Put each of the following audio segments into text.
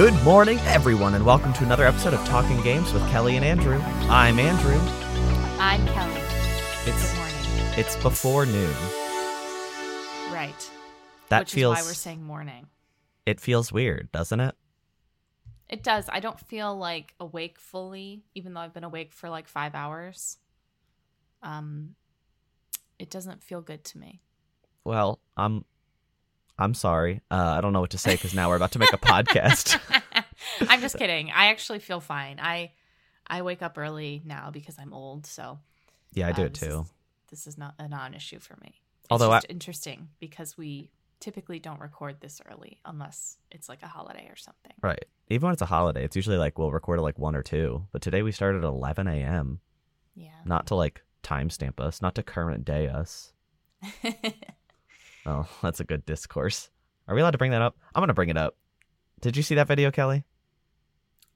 Good morning, everyone, and welcome to another episode of Talking Games with Kellie and Andrew. I'm Andrew. I'm Kellie. It's Good morning. it's before noon. Right. That Which feels why we're saying morning. it feels weird, doesn't it? It does. I don't feel like awake fully, even though I've been awake for like five hours. Um, it doesn't feel good to me. Well, I'm I'm sorry. Uh, I don't know what to say because now we're about to make a podcast. I'm just kidding. I actually feel fine. I I wake up early now because I'm old, so Yeah, I do uh, it this too. Is, this is not a non-issue for me. It's Although just interesting because we typically don't record this early unless it's like a holiday or something. Right. Even when it's a holiday, it's usually like we'll record at like one or two. But today we started at 11 a.m. Yeah. Not to like timestamp us, not to current day us. Oh, that's a good discourse. Are we allowed to bring that up? I'm gonna bring it up. Did you see that video, Kellie?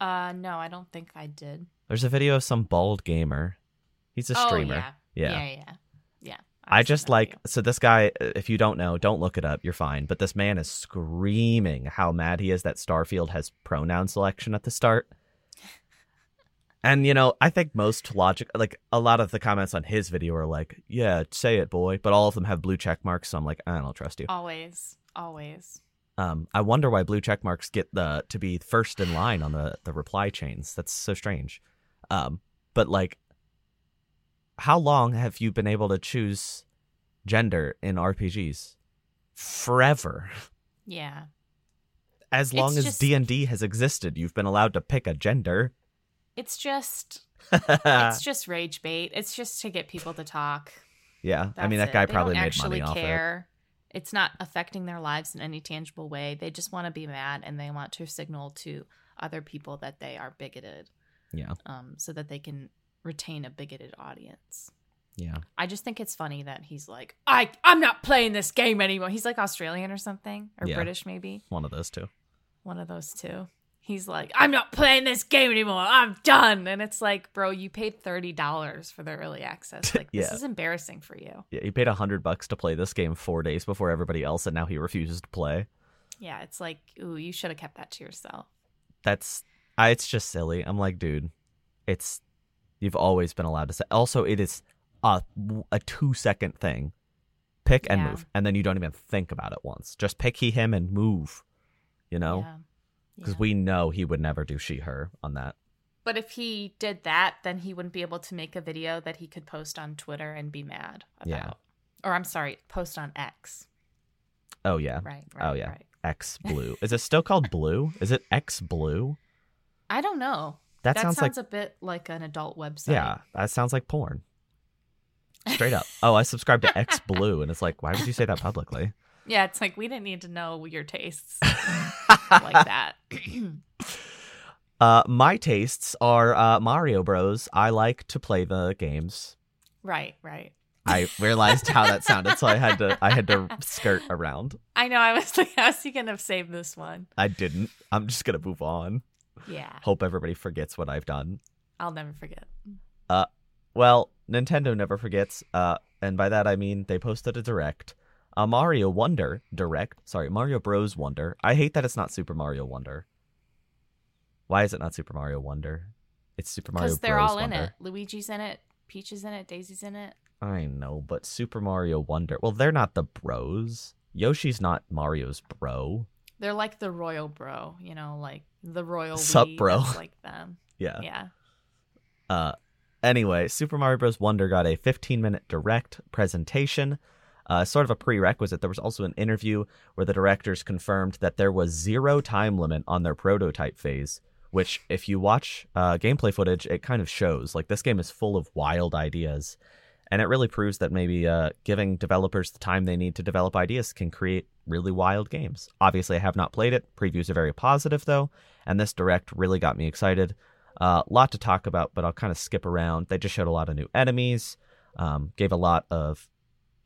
Uh, no, I don't think I did. There's a video of some bald gamer. He's a Oh, streamer. yeah. Yeah. Yeah, yeah, yeah. I I've just like video. so this guy if you don't know, don't look it up, you're fine. But this man is screaming how mad he is that Starfield has pronoun selection at the start. And you know, I think most logic like a lot of the comments on his video are like, "Yeah, say it, boy," but all of them have blue check marks, so I'm like, "I don't trust you." always, always. Um, I wonder why blue check marks get the to be first in line on the the reply chains. That's so strange. Um, but like, how long have you been able to choose gender in RPGs? Forever. Yeah. As long It's as just- D and D has existed, you've been allowed to pick a gender. It's just it's just rage bait. It's just to get people to talk. Yeah. I mean that guy it. Probably made money off it. care. It's not affecting their lives in any tangible way. They just want to be mad and they want to signal to other people that they are bigoted, Yeah, um, so that they can retain a bigoted audience. yeah. I just think it's funny that he's like, I I'm not playing this game anymore. He's like Australian or something, or Yeah. British maybe. One of those two. One of those two. He's like, I'm not playing this game anymore. I'm done. And it's like, bro, you paid thirty dollars for the early access. Like, this is embarrassing for you. Yeah, he paid a hundred bucks to play this game four days before everybody else, and now he refuses to play. Yeah, it's like, ooh, you should have kept that to yourself. that's I, it's just silly. I'm like, dude, it's you've always been allowed to say. Also, it is a a two second thing. Pick and Yeah. move, and then you don't even think about it once. Just pick he him and move. You know, Yeah. Because Yeah. we know he would never do she her on that. But if he did that, then he wouldn't be able to make a video that he could post on Twitter and be mad about. Yeah. Or I'm sorry, post on X. Oh yeah, Right. right Oh, yeah. Right. X blue. is it still called blue? Is it X blue? I don't know. That, That, sounds, sounds, like a bit like an adult website. yeah, that sounds like porn. Straight up. Oh, I subscribe to X blue, and it's like, why would you say that publicly? Yeah, it's like we didn't need to know your tastes like that. Uh, my tastes are uh, Mario Bros. I like to play the games. right, right. I realized how that sounded, so I had to I had to skirt around. I know. I was like, I was gonna save this one. I didn't. I'm just gonna move on. Yeah, Hope everybody forgets what I've done. I'll never forget. Well, Nintendo never forgets, uh, and by that I mean they posted a direct, a Mario Wonder direct. Sorry, Mario Bros. Wonder. I hate that it's not Super Mario Wonder. Why is it not Super Mario Wonder? It's Super Mario Because they're Bros. all in it. Luigi's in it. Peach is in it. Daisy's in it. I know, but Super Mario Wonder. Well, they're not the bros. Yoshi's not Mario's bro. They're like the royal bro. You know, like the royal. Sup, bro? like them. Yeah. Yeah. Uh anyway, Super Mario Bros. Wonder got a 15-minute direct presentation. Uh, sort of a prerequisite. There was also an interview where the directors confirmed that there was zero time limit on their prototype phase, which, if you watch uh, gameplay footage, it kind of shows. Like, this game is full of wild ideas. And it really proves that maybe uh, giving developers the time they need to develop ideas can create really wild games. Obviously, I have not played it. Previews are very positive, though. And this direct really got me excited. A uh, lot to talk about, but I'll kind of skip around. They just showed a lot of new enemies, um, gave a lot of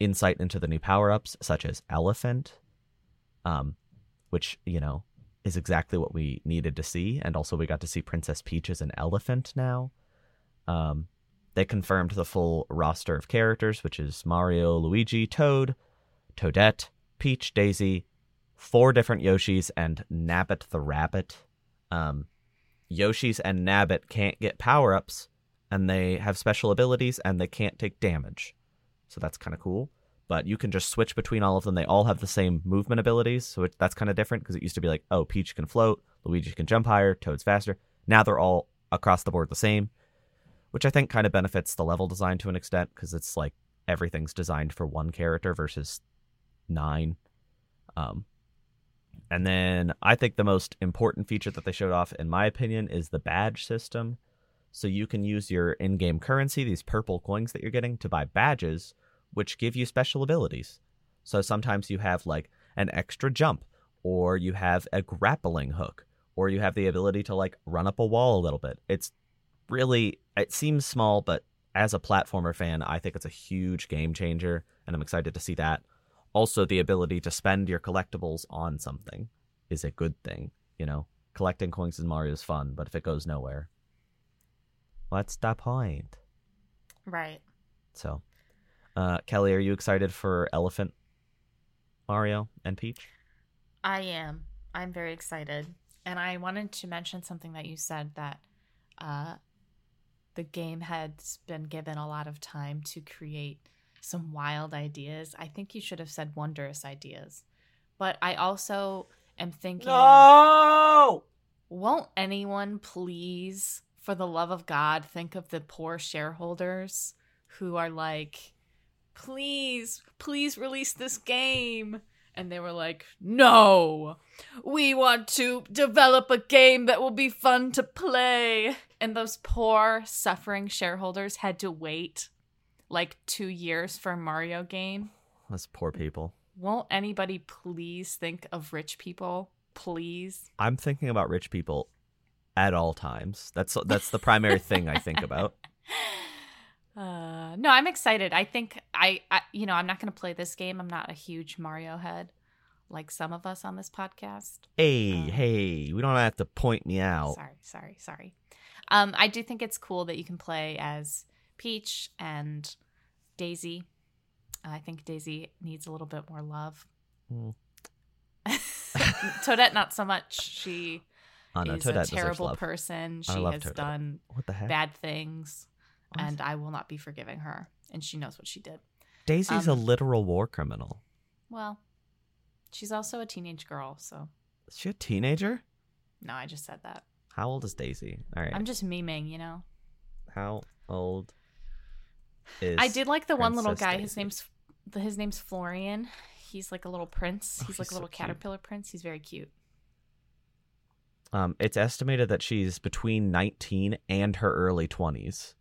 insight into the new power ups, such as Elephant, um, which, you know, is exactly what we needed to see. And also, we got to see Princess Peach as an elephant now. Um, they confirmed the full roster of characters, which is Mario, Luigi, Toad, Toadette, Peach, Daisy, four different Yoshis, and Nabbit the Rabbit. Um, Yoshi's and Nabbit can't get power ups, and they have special abilities, and they can't take damage. So that's kind of cool. But you can just switch between all of them. They all have the same movement abilities, so it, that's kind of different because it used to be like, oh, Peach can float, Luigi can jump higher, Toad's faster. Now they're all across the board the same, which I think kind of benefits the level design to an extent because it's like everything's designed for one character versus nine. Um, and then I think the most important feature that they showed off, in my opinion, is the badge system. So you can use your in game currency, these purple coins that you're getting, to buy badges, which give you special abilities. So sometimes you have like an extra jump, or you have a grappling hook, or you have the ability to like run up a wall a little bit. It's really, it seems small, but as a platformer fan, I think it's a huge game changer, and I'm excited to see that. Also, the ability to spend your collectibles on something is a good thing. You know, collecting coins in Mario is fun, but if it goes nowhere, what's the point? Right. So, uh, Kellie, are you excited for Elephant Mario and Peach? I am. I'm very excited. And I wanted to mention something that you said that uh, the game has been given a lot of time to create some wild ideas. I think you should have said wondrous ideas. But I also am thinking No. won't anyone please, for the love of God, think of the poor shareholders who are like, please, please release this game. And they were like, no, we want to develop a game that will be fun to play. And those poor, suffering shareholders had to wait like two years for a Mario game. Those poor people. Won't anybody please think of rich people? Please. I'm thinking about rich people at all times. That's that's the primary thing I think about. Uh, no, I'm excited. I think I, I you know, I'm not going to play this game. I'm not a huge Mario head like some of us on this podcast. Hey, Um, hey, we don't have to point me out. Sorry, sorry, sorry. Um, I do think it's cool that you can play as Peach and Daisy. I think Daisy needs a little bit more love. Hmm. Toadette, not so much. She Oh is Toadette a terrible person. She has Toadette. done What the heck? bad things, What? and I will not be forgiving her. And she knows what she did. Daisy's a um, literal war criminal. Well, she's also a teenage girl, so Is she a teenager? no, I just said that. How old is Daisy? All right. I'm just memeing, you know. How old is I did like the one little Princess guy. His name's his name's Florian. He's like a little prince. Oh, He's he's like a so little cute. caterpillar prince. He's very cute. Um, it's estimated that she's between 19 and her early 20s.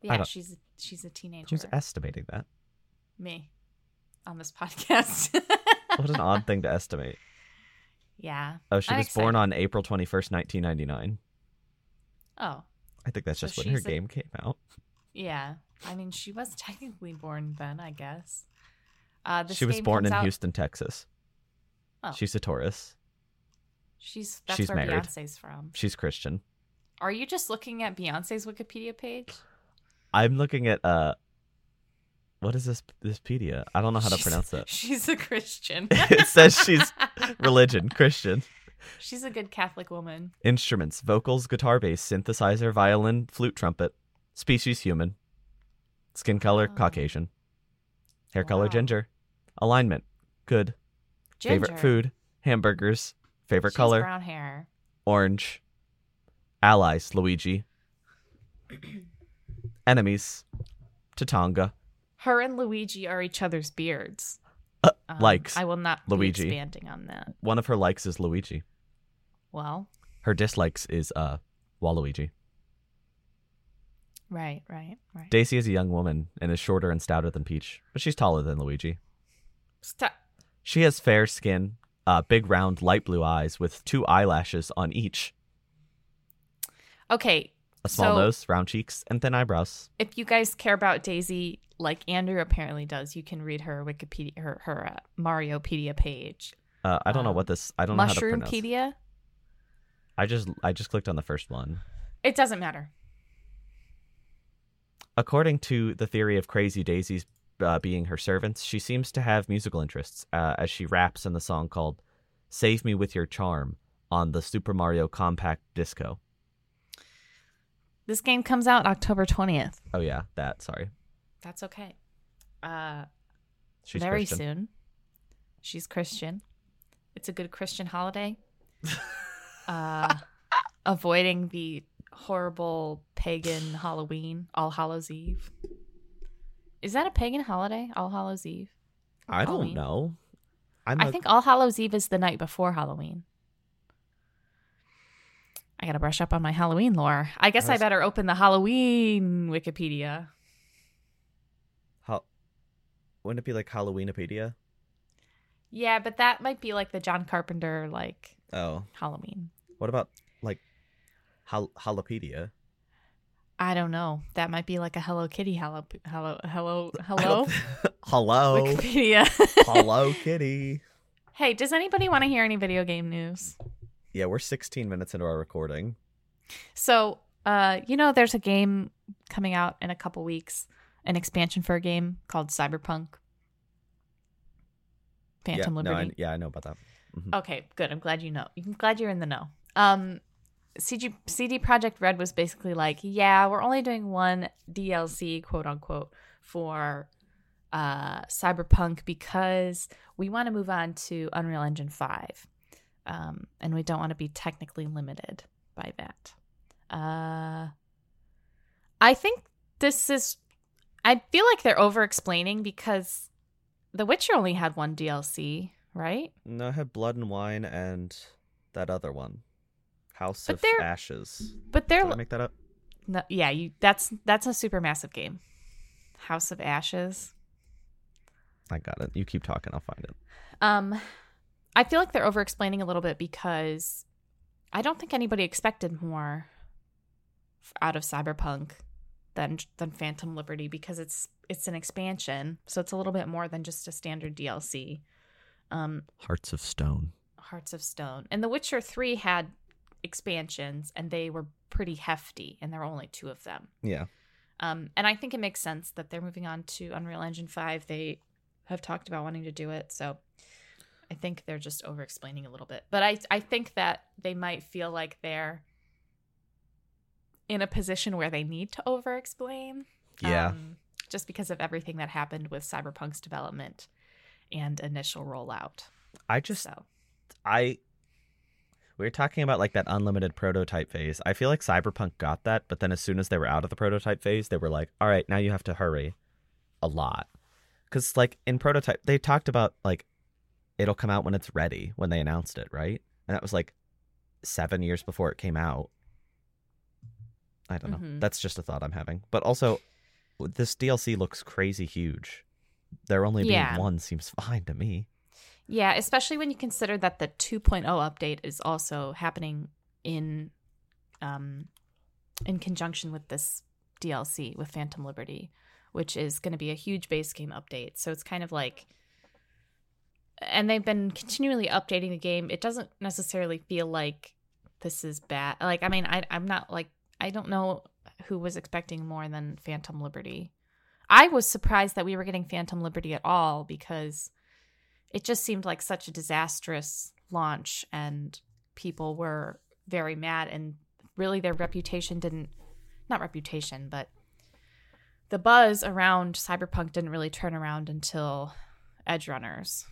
Yeah, she's she's a teenager. Who's estimating that? Me on this podcast. What an odd thing to estimate. Yeah. Oh, she I'm was born on April 21st, 1999. Oh, I think that's So just when her a- game came out. yeah. I mean, she was technically born then, I guess. Uh, this she was born in out- Houston, Texas. Oh. She's a Taurus. She's that's she's where married. Beyonce's from. She's Christian. Are you just looking at Beyonce's Wikipedia page? I'm looking at uh what is this this pedia? I don't know how to pronounce that. She's a Christian. It says she's Religion, Christian. She's a good Catholic woman. Instruments, vocals, guitar, bass, synthesizer, violin, flute, trumpet. Species human. Skin color Oh. Caucasian. Hair color ginger. Alignment good. Ginger. Favorite food hamburgers. Favorite She's color brown hair. orange. Allies Luigi. Enemies Tatanga. Her and Luigi are each other's beards. Uh, Um, likes I will not Luigi. be expanding on that. One of her likes is Luigi. Well, Her dislikes is uh Waluigi. right, right, right. Daisy is a young woman and is shorter and stouter than Peach, but she's taller than Luigi. Stop. She has fair skin, uh, big round light blue eyes with two eyelashes on each, Okay, a small So- nose, round cheeks, and thin eyebrows. if you guys care about Daisy, like Andrew apparently does, you can read her Wikipedia, her her uh, Mariopedia page. Uh, I don't know Um, what this. I don't know how to pronounce. Mushroompedia. I just I just clicked on the first one. It doesn't matter. According to the theory of Crazee Dayzees uh, being her servants, she seems to have musical interests, uh, as she raps in the song called "Save Me with Your Charm" on the Super Mario Compact Disco. This game comes out October 20th. Oh yeah, that. Sorry, That's okay. Uh, she's very Christian. soon. She's Christian. It's a good Christian holiday. uh, avoiding the horrible pagan Halloween, All Hallows Eve. Is that a pagan holiday, All Hallows Eve? I don't Halloween. know. I'm I a- think All Hallows Eve is the night before Halloween. I gotta brush up on my Halloween lore. I guess I That's- better open the Halloween Wikipedia. Hal- wouldn't it be like Halloweenopedia? Yeah, but that might be like the John Carpenter like Oh, Halloween. what about like Hal- Halopedia? I don't know. That might be like a Hello Kitty hello hello hello hello Hello, Wikipedia. Hello Kitty. hey, does anybody want to hear any video game news? Yeah, we're 16 minutes into our recording. So, uh, you know, there's a game coming out in a couple weeks, an expansion for a game called Cyberpunk. Phantom yeah, no, Liberty. I, yeah, I know about that. Mhm. Okay, good. I'm glad you know. I'm glad you're in the know. Um, CG, CD Projekt Red was basically like, yeah, we're only doing one DLC, quote unquote, for uh, Cyberpunk because we want to move on to Unreal Engine 5. Um, and we don't want to be technically limited by that. Uh, I think this is. I feel like they're over explaining because The Witcher only had one DLC, right? No, I had Blood and Wine and that other one, House But of they're- Ashes. But they're Did I make that up? No, yeah, you. That's that's a Supermassive game. House of Ashes. I got it. You keep talking. I'll find it. Um, I feel like they're over explaining a little bit because I don't think anybody expected more out of Cyberpunk than than Phantom Liberty because it's it's an expansion, so it's a little bit more than just a standard DLC. Um, Hearts of Stone. Hearts of Stone and The Witcher Three had expansions, and they were pretty hefty, and there were only two of them. Yeah. Um, and I think it makes sense that they're moving on to Unreal Engine 5. They have talked about wanting to do it. So I think they're just over explaining a little bit. But I, I think that they might feel like they're in a position where they need to over explain. Yeah. just because of everything that happened with Cyberpunk's development and initial rollout. I just So I we were talking about like that unlimited prototype phase. I feel like Cyberpunk got that, but then as soon as they were out of the prototype phase, they were like, "All right, now you have to hurry a lot." Cuz like in prototype, they talked about like it'll come out when it's ready when they announced it, right? And that was like 7 years before it came out. I don't know. Mhm. That's just a thought I'm having. But also this DLC looks crazy huge. There only being Yeah. one seems fine to me. Yeah, especially when you consider that the 2.0 update is also happening in um in conjunction with this DLC with Phantom Liberty, which is going to be a huge base game update. So it's kind of like and they've been continually updating the game. It doesn't necessarily feel like this is bad. Like I mean, I I'm not like I don't know who was expecting more than Phantom Liberty. I was surprised that we were getting Phantom Liberty at all because it just seemed like such a disastrous launch and people were very mad and really their reputation didn't not reputation but the buzz around cyberpunk didn't really turn around until edgerunners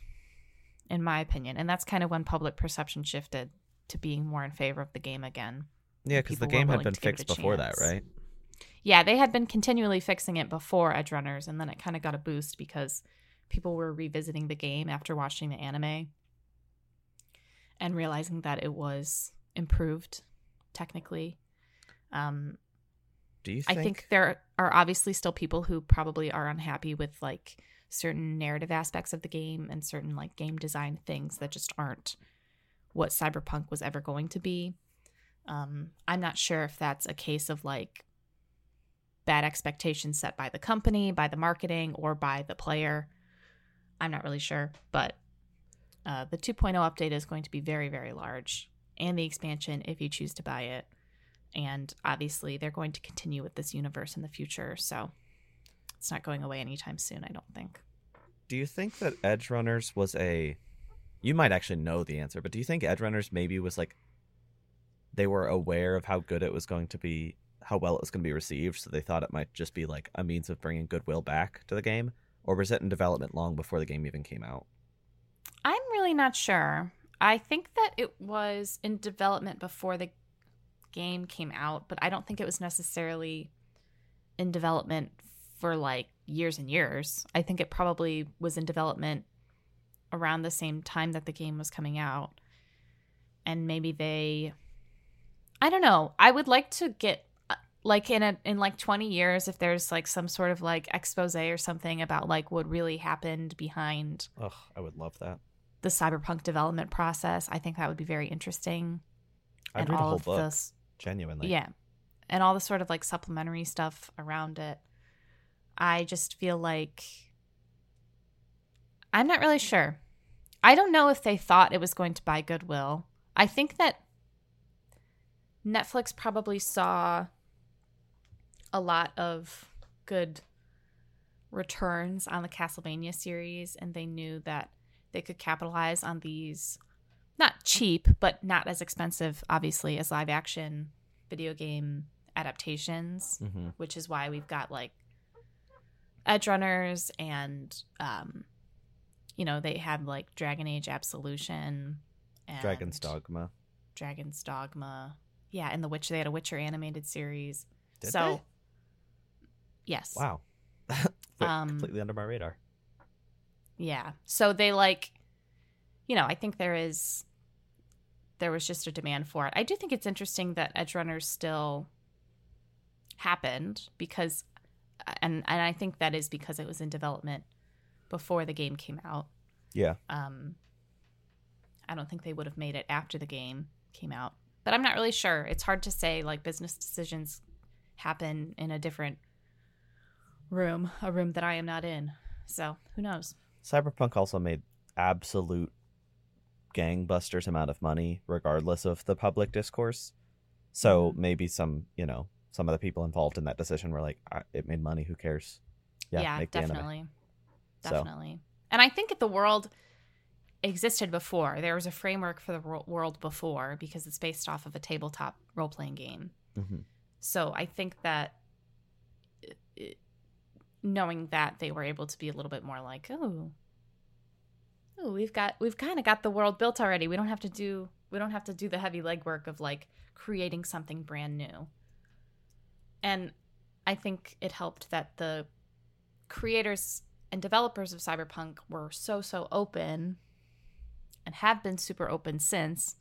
in my opinion. And that's kind of when public perception shifted to being more in favor of the game again. Yeah, cuz the game had been to give it fixed before that, right? yeah, they had been continually fixing it before Edgerunners, and then it kind of got a boost because people were revisiting the game after watching the anime and realizing that it was improved technically. Um, Do you I think there are obviously still people who probably are unhappy with like certain narrative aspects of the game and certain like game design things that just aren't what Cyberpunk was ever going to be. Um, I'm not sure if that's a case of like bad expectations set by the company, by the marketing, or by the player. I'm not really sure, but uh, the 2.0 update is going to be very, very large, and the expansion if you choose to buy it. And obviously, they're going to continue with this universe in the future, so it's not going away anytime soon, I don't think. Do you think that Edgerunners was a? You might actually know the answer, but do you think Edgerunners maybe was like they were aware of how good it was going to be, how well it was going to be received, so they thought it might just be like a means of bringing goodwill back to the game, or was it in development long before the game even came out? I'm really not sure. I think that it was in development before the game came out, but I don't think it was necessarily in development for like years and years. I think it probably was in development around the same time that the game was coming out. And maybe they I don't know. I would like to get like in a in like 20 years if there's like some sort of like expose or something about like what really happened behind Ugh, I would love that. the cyberpunk development process. I think that would be very interesting. I'd read a whole book, this genuinely. yeah. And all the sort of like supplementary stuff around it. I just feel like I'm not really sure. I don't know if they thought it was going to buy goodwill. I think that Netflix probably saw a lot of good returns on the Castlevania series and they knew that they could capitalize on these not cheap but not as expensive obviously as live action video game adaptations hmm which is why we've got like edgerunners and um you know they have like dragon age absolution and Dragon's Dogma. dragon's dogma yeah and the witcher they had a witcher animated series Did so? Yes Wow. Um, completely under my radar. Yeah. So they like, you know, I think there is, there was just a demand for it. I do think it's interesting that Edgerunners still happened because, and and I think that is because it was in development before the game came out. Yeah. Um, I don't think they would have made it after the game came out, but I'm not really sure. It's hard to say. Like business decisions happen in a different room, a room that I am not in. So who knows? Cyberpunk also made absolute gangbusters amount of money, regardless of the public discourse. So Mhm. maybe some, you know, some of the people involved in that decision were like, "It made money. Who cares?" Yeah, the anime. definitely. So- Definitely. And I think if the world existed before. There was a framework for the wor- world before because it's based off of a tabletop role playing game. Mhm. So I think that knowing that they were able to be a little bit more like, oh, oh, we've got we've kind of got the world built already. We don't have to do we don't have to do the heavy legwork of like creating something brand new. And I think it helped that the creators and developers of Cyberpunk were so so open and have been super open since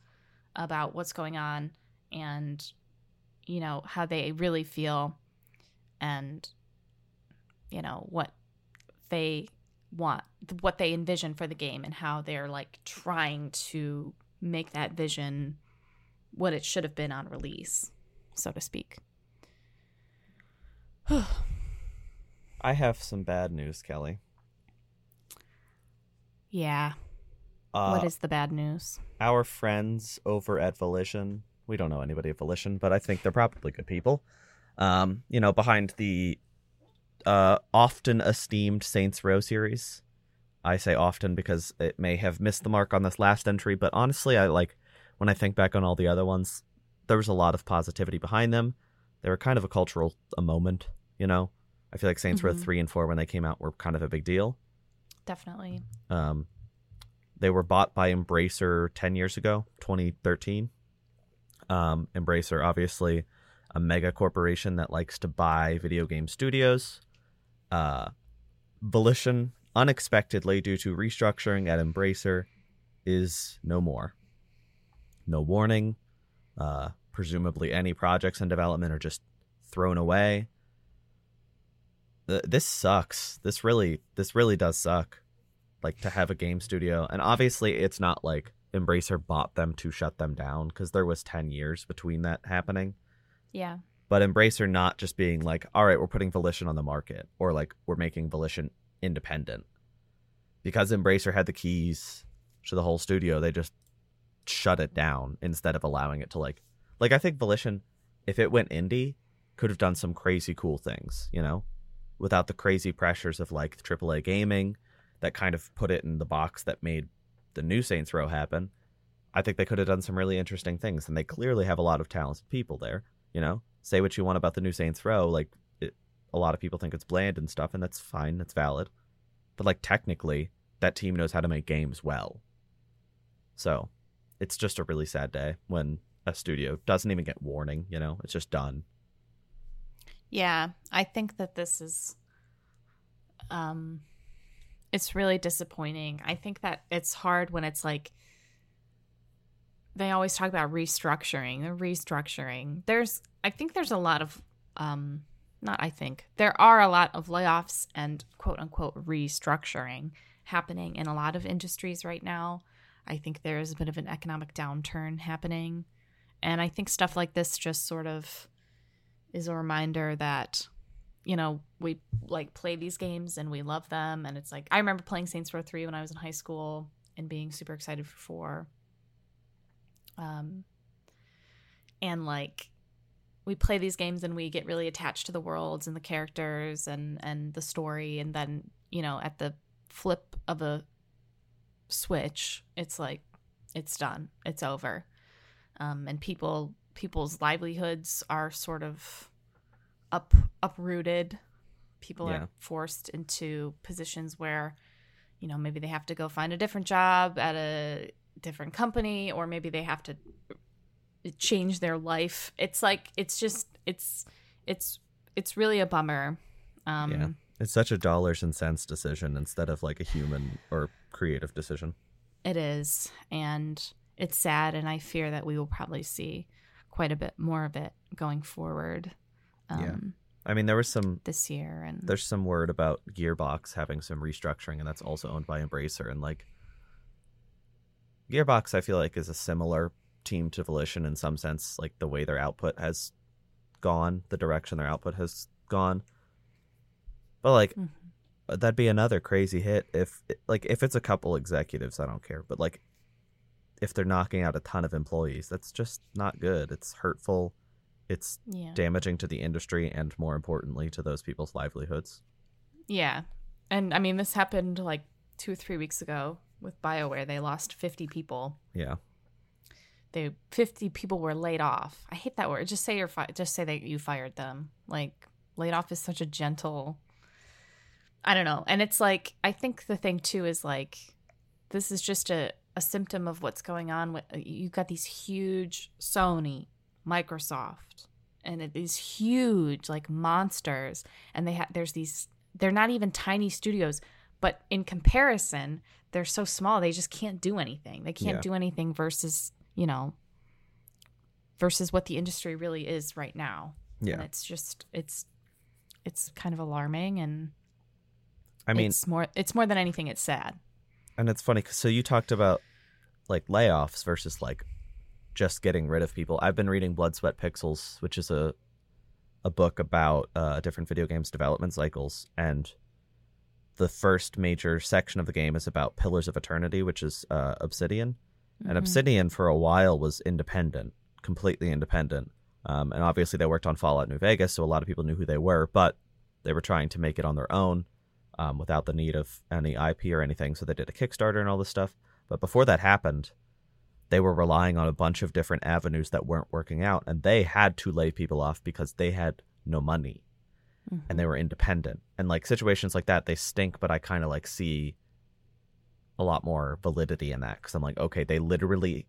about what's going on and you know how they really feel and you know what they want what they envision for the game and how they're like trying to make that vision what it should have been on release so to speak I have some bad news, Kellie. yeah Uh, what is the bad news our friends over at Volition? We don't know anybody at Volition, but I think they're probably good people. Um, you know, behind the uh, often esteemed Saints Row series. I say often because it may have missed the mark on this last entry, but honestly, I like when I think back on all the other ones, there was a lot of positivity behind them. They were kind of a cultural a moment, you know. I feel like Saints Row Mhm. three and four when they came out were kind of a big deal. definitely Um, they were bought by Embracer 10 years ago, 2013. Um, Embracer, obviously, a mega corporation that likes to buy video game studios. Uh, Volition, unexpectedly, due to restructuring at Embracer, is no more. No warning. Uh, presumably, any projects in development are just thrown away. Th- This sucks. This really, this really does suck like to have a game studio and obviously it's not like embracer bought them to shut them down because there was 10 years between that happening yeah but embracer not just being like all right we're putting volition on the market or like we're making volition independent because embracer had the keys to the whole studio they just shut it down instead of allowing it to like like i think volition if it went indie could have done some crazy cool things you know without the crazy pressures of like aaa gaming that kind of put it in the box that made the new Saints Row happen. I think they could have done some really interesting things, and they clearly have a lot of talented people there. You know, say what you want about the new Saints Row, like it, a lot of people think it's bland and stuff, and that's fine, that's valid. But like technically, that team knows how to make games well. So, it's just a really sad day when a studio doesn't even get warning. You know, it's just done. Yeah, I think that this is um it's really disappointing. I think that it's hard when it's like they always talk about restructuring, the restructuring. There's I think there's a lot of um not I think. There are a lot of layoffs and quote unquote restructuring happening in a lot of industries right now. I think there is a bit of an economic downturn happening. And I think stuff like this just sort of is a reminder that you know we like play these games and we love them and it's like i remember playing saints row 3 when i was in high school and being super excited for 4 um and like we play these games and we get really attached to the worlds and the characters and and the story and then you know at the flip of a switch it's like it's done it's over um and people people's livelihoods are sort of up uprooted. People Yeah. are forced into positions where, you know, maybe they have to go find a different job at a different company, or maybe they have to change their life. It's like it's just it's it's it's really a bummer. Um, Yeah. It's such a dollars and cents decision instead of like a human or creative decision. It is, and it's sad, and I fear that we will probably see quite a bit more of it going forward. Um, Yeah. I mean, there was some This year, and there's some word about Gearbox having some restructuring, and that's also owned by Embracer. And like, Gearbox, I feel like is a similar team to Volition in some sense, like the way their output has gone, the direction their output has gone. But like, Mhm. that'd be another crazy hit if, like, if it's a couple executives, I don't care. But like, if they're knocking out a ton of employees, that's just not good. It's hurtful. It's yeah, damaging to the industry and more importantly to those people's livelihoods. yeah, and I mean this happened like two or three weeks ago with Bioware. They lost fifty people. Yeah. They fifty people were laid off. I hate that word. Just say you're fi- just say that you fired them. Like laid off is such a gentle. I don't know, and it's like I think the thing too is like this is just a a symptom of what's going on. With you've got these huge Sony, Microsoft, and it- these huge like monsters, and they have there's these. They're not even tiny studios, but in comparison, they're so small. They just can't do anything. They can't Yeah. do anything versus you know versus what the industry really is right now. And Yeah. it's just it's it's kind of alarming and I mean, it's more it's more than anything it's sad. and it's funny 'cause- so you talked about like layoffs versus like just getting rid of people. I've been reading Blood Sweat Pixels, which is a a book about uh, different video games development cycles and the first major section of the game is about Pillars of Eternity, which is uh, Obsidian. And Mhm. Obsidian for a while was independent, completely independent. Um, and obviously they worked on Fallout New Vegas, so a lot of people knew who they were, but they were trying to make it on their own um, without the need of any IP or anything. So they did a Kickstarter and all this stuff. But before that happened, they were relying on a bunch of different avenues that weren't working out, and they had to lay people off because they had no money Mhm. and they were independent. And like situations like that, they stink, but I kind of like see a lot more validity in that because I'm like, okay, they literally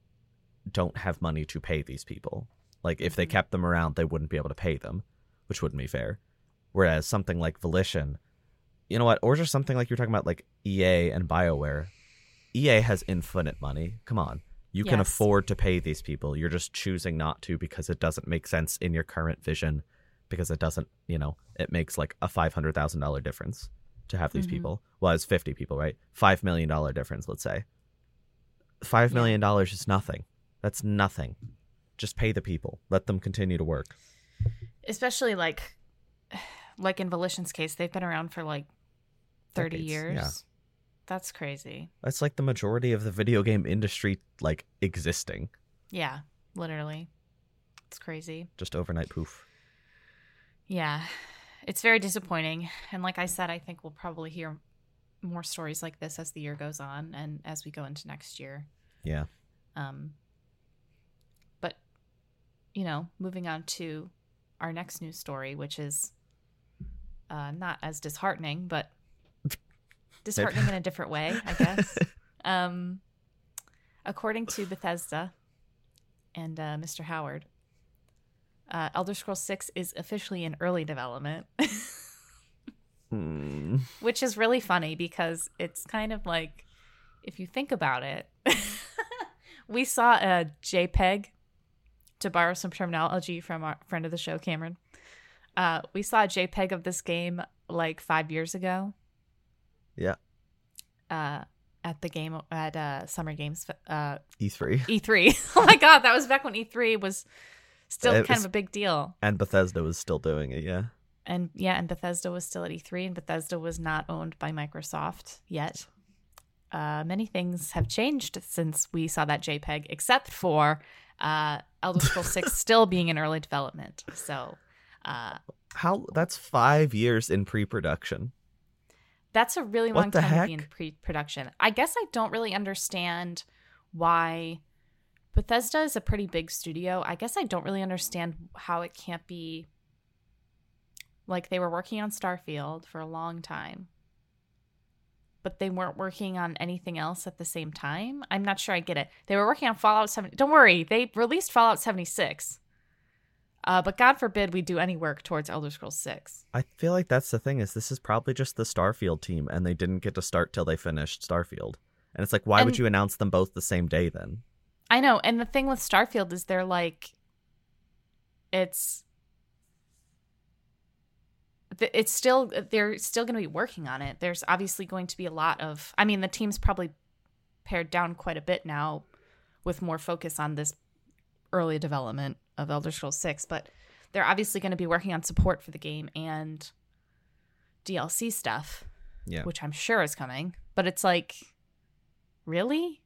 don't have money to pay these people. Like if they Mhm. kept them around, they wouldn't be able to pay them, which wouldn't be fair. Whereas something like Volition, you know what, or just something like you're talking about, like EA and BioWare. EA has infinite money. Come on. You can afford to pay these people. You're just choosing not to because it doesn't make sense in your current vision because it doesn't, you know, it makes like a $500,000 difference to have these Mhm. people. Well, it's 50 people, right? $5 million difference, let's say. $5 million is nothing. That's nothing. Just pay the people. Let them continue to work. especially like like in Volition's case, they've been around for like 30 Decades, years. yeah. That's crazy. That's like the majority of the video game industry like existing. Yeah, literally. It's crazy. Just overnight poof. Yeah. It's very disappointing. And like I said, I think we'll probably hear more stories like this as the year goes on and as we go into next year. Yeah. Um, but you know, moving on to our next news story, which is uh, not as disheartening, but disheartening in a different way, I guess. um, according to Bethesda and uh, Mr. Howard, uh, Elder Scrolls 6 is officially in early development, Hmm. which is really funny because it's kind of like, if you think about it, we saw a JPEG, to borrow some terminology from our friend of the show, Cameron. Uh, we saw a JPEG of this game like five years ago. Yeah. Uh, at the game at uh, Summer Games uh, E3 E3. oh my god, that was back when E3 was still It kind was- of a big deal. and Bethesda was still doing it. Yeah. And yeah, and Bethesda was still at E3, and Bethesda was not owned by Microsoft yet. Uh, many things have changed since we saw that JPEG, except for uh, Elder Scrolls 6 still being in early development. So uh, How? That's five years in pre-production. that's a really long time to be in pre production. I guess I don't really understand why Bethesda is a pretty big studio. I guess I don't really understand how it can't be like they were working on Starfield for a long time. But they weren't working on anything else at the same time. I'm not sure I get it. They were working on Fallout 70. Don't worry, they released Fallout 76. Uh, but God forbid we do any work towards Elder Scrolls 6. I feel like that's the thing is this is probably just the Starfield team, and they didn't get to start till they finished Starfield. And it's like, why would you announce them both the same day then? I know, and the thing with Starfield is they're like, it's, it's still they're still going to be working on it. There's obviously going to be a lot of. I mean, the team's probably pared down quite a bit now, with more focus on this early development of Elder Scrolls Six. But they're obviously going to be working on support for the game and DLC stuff Yeah. which I'm sure is coming. But it's like, really?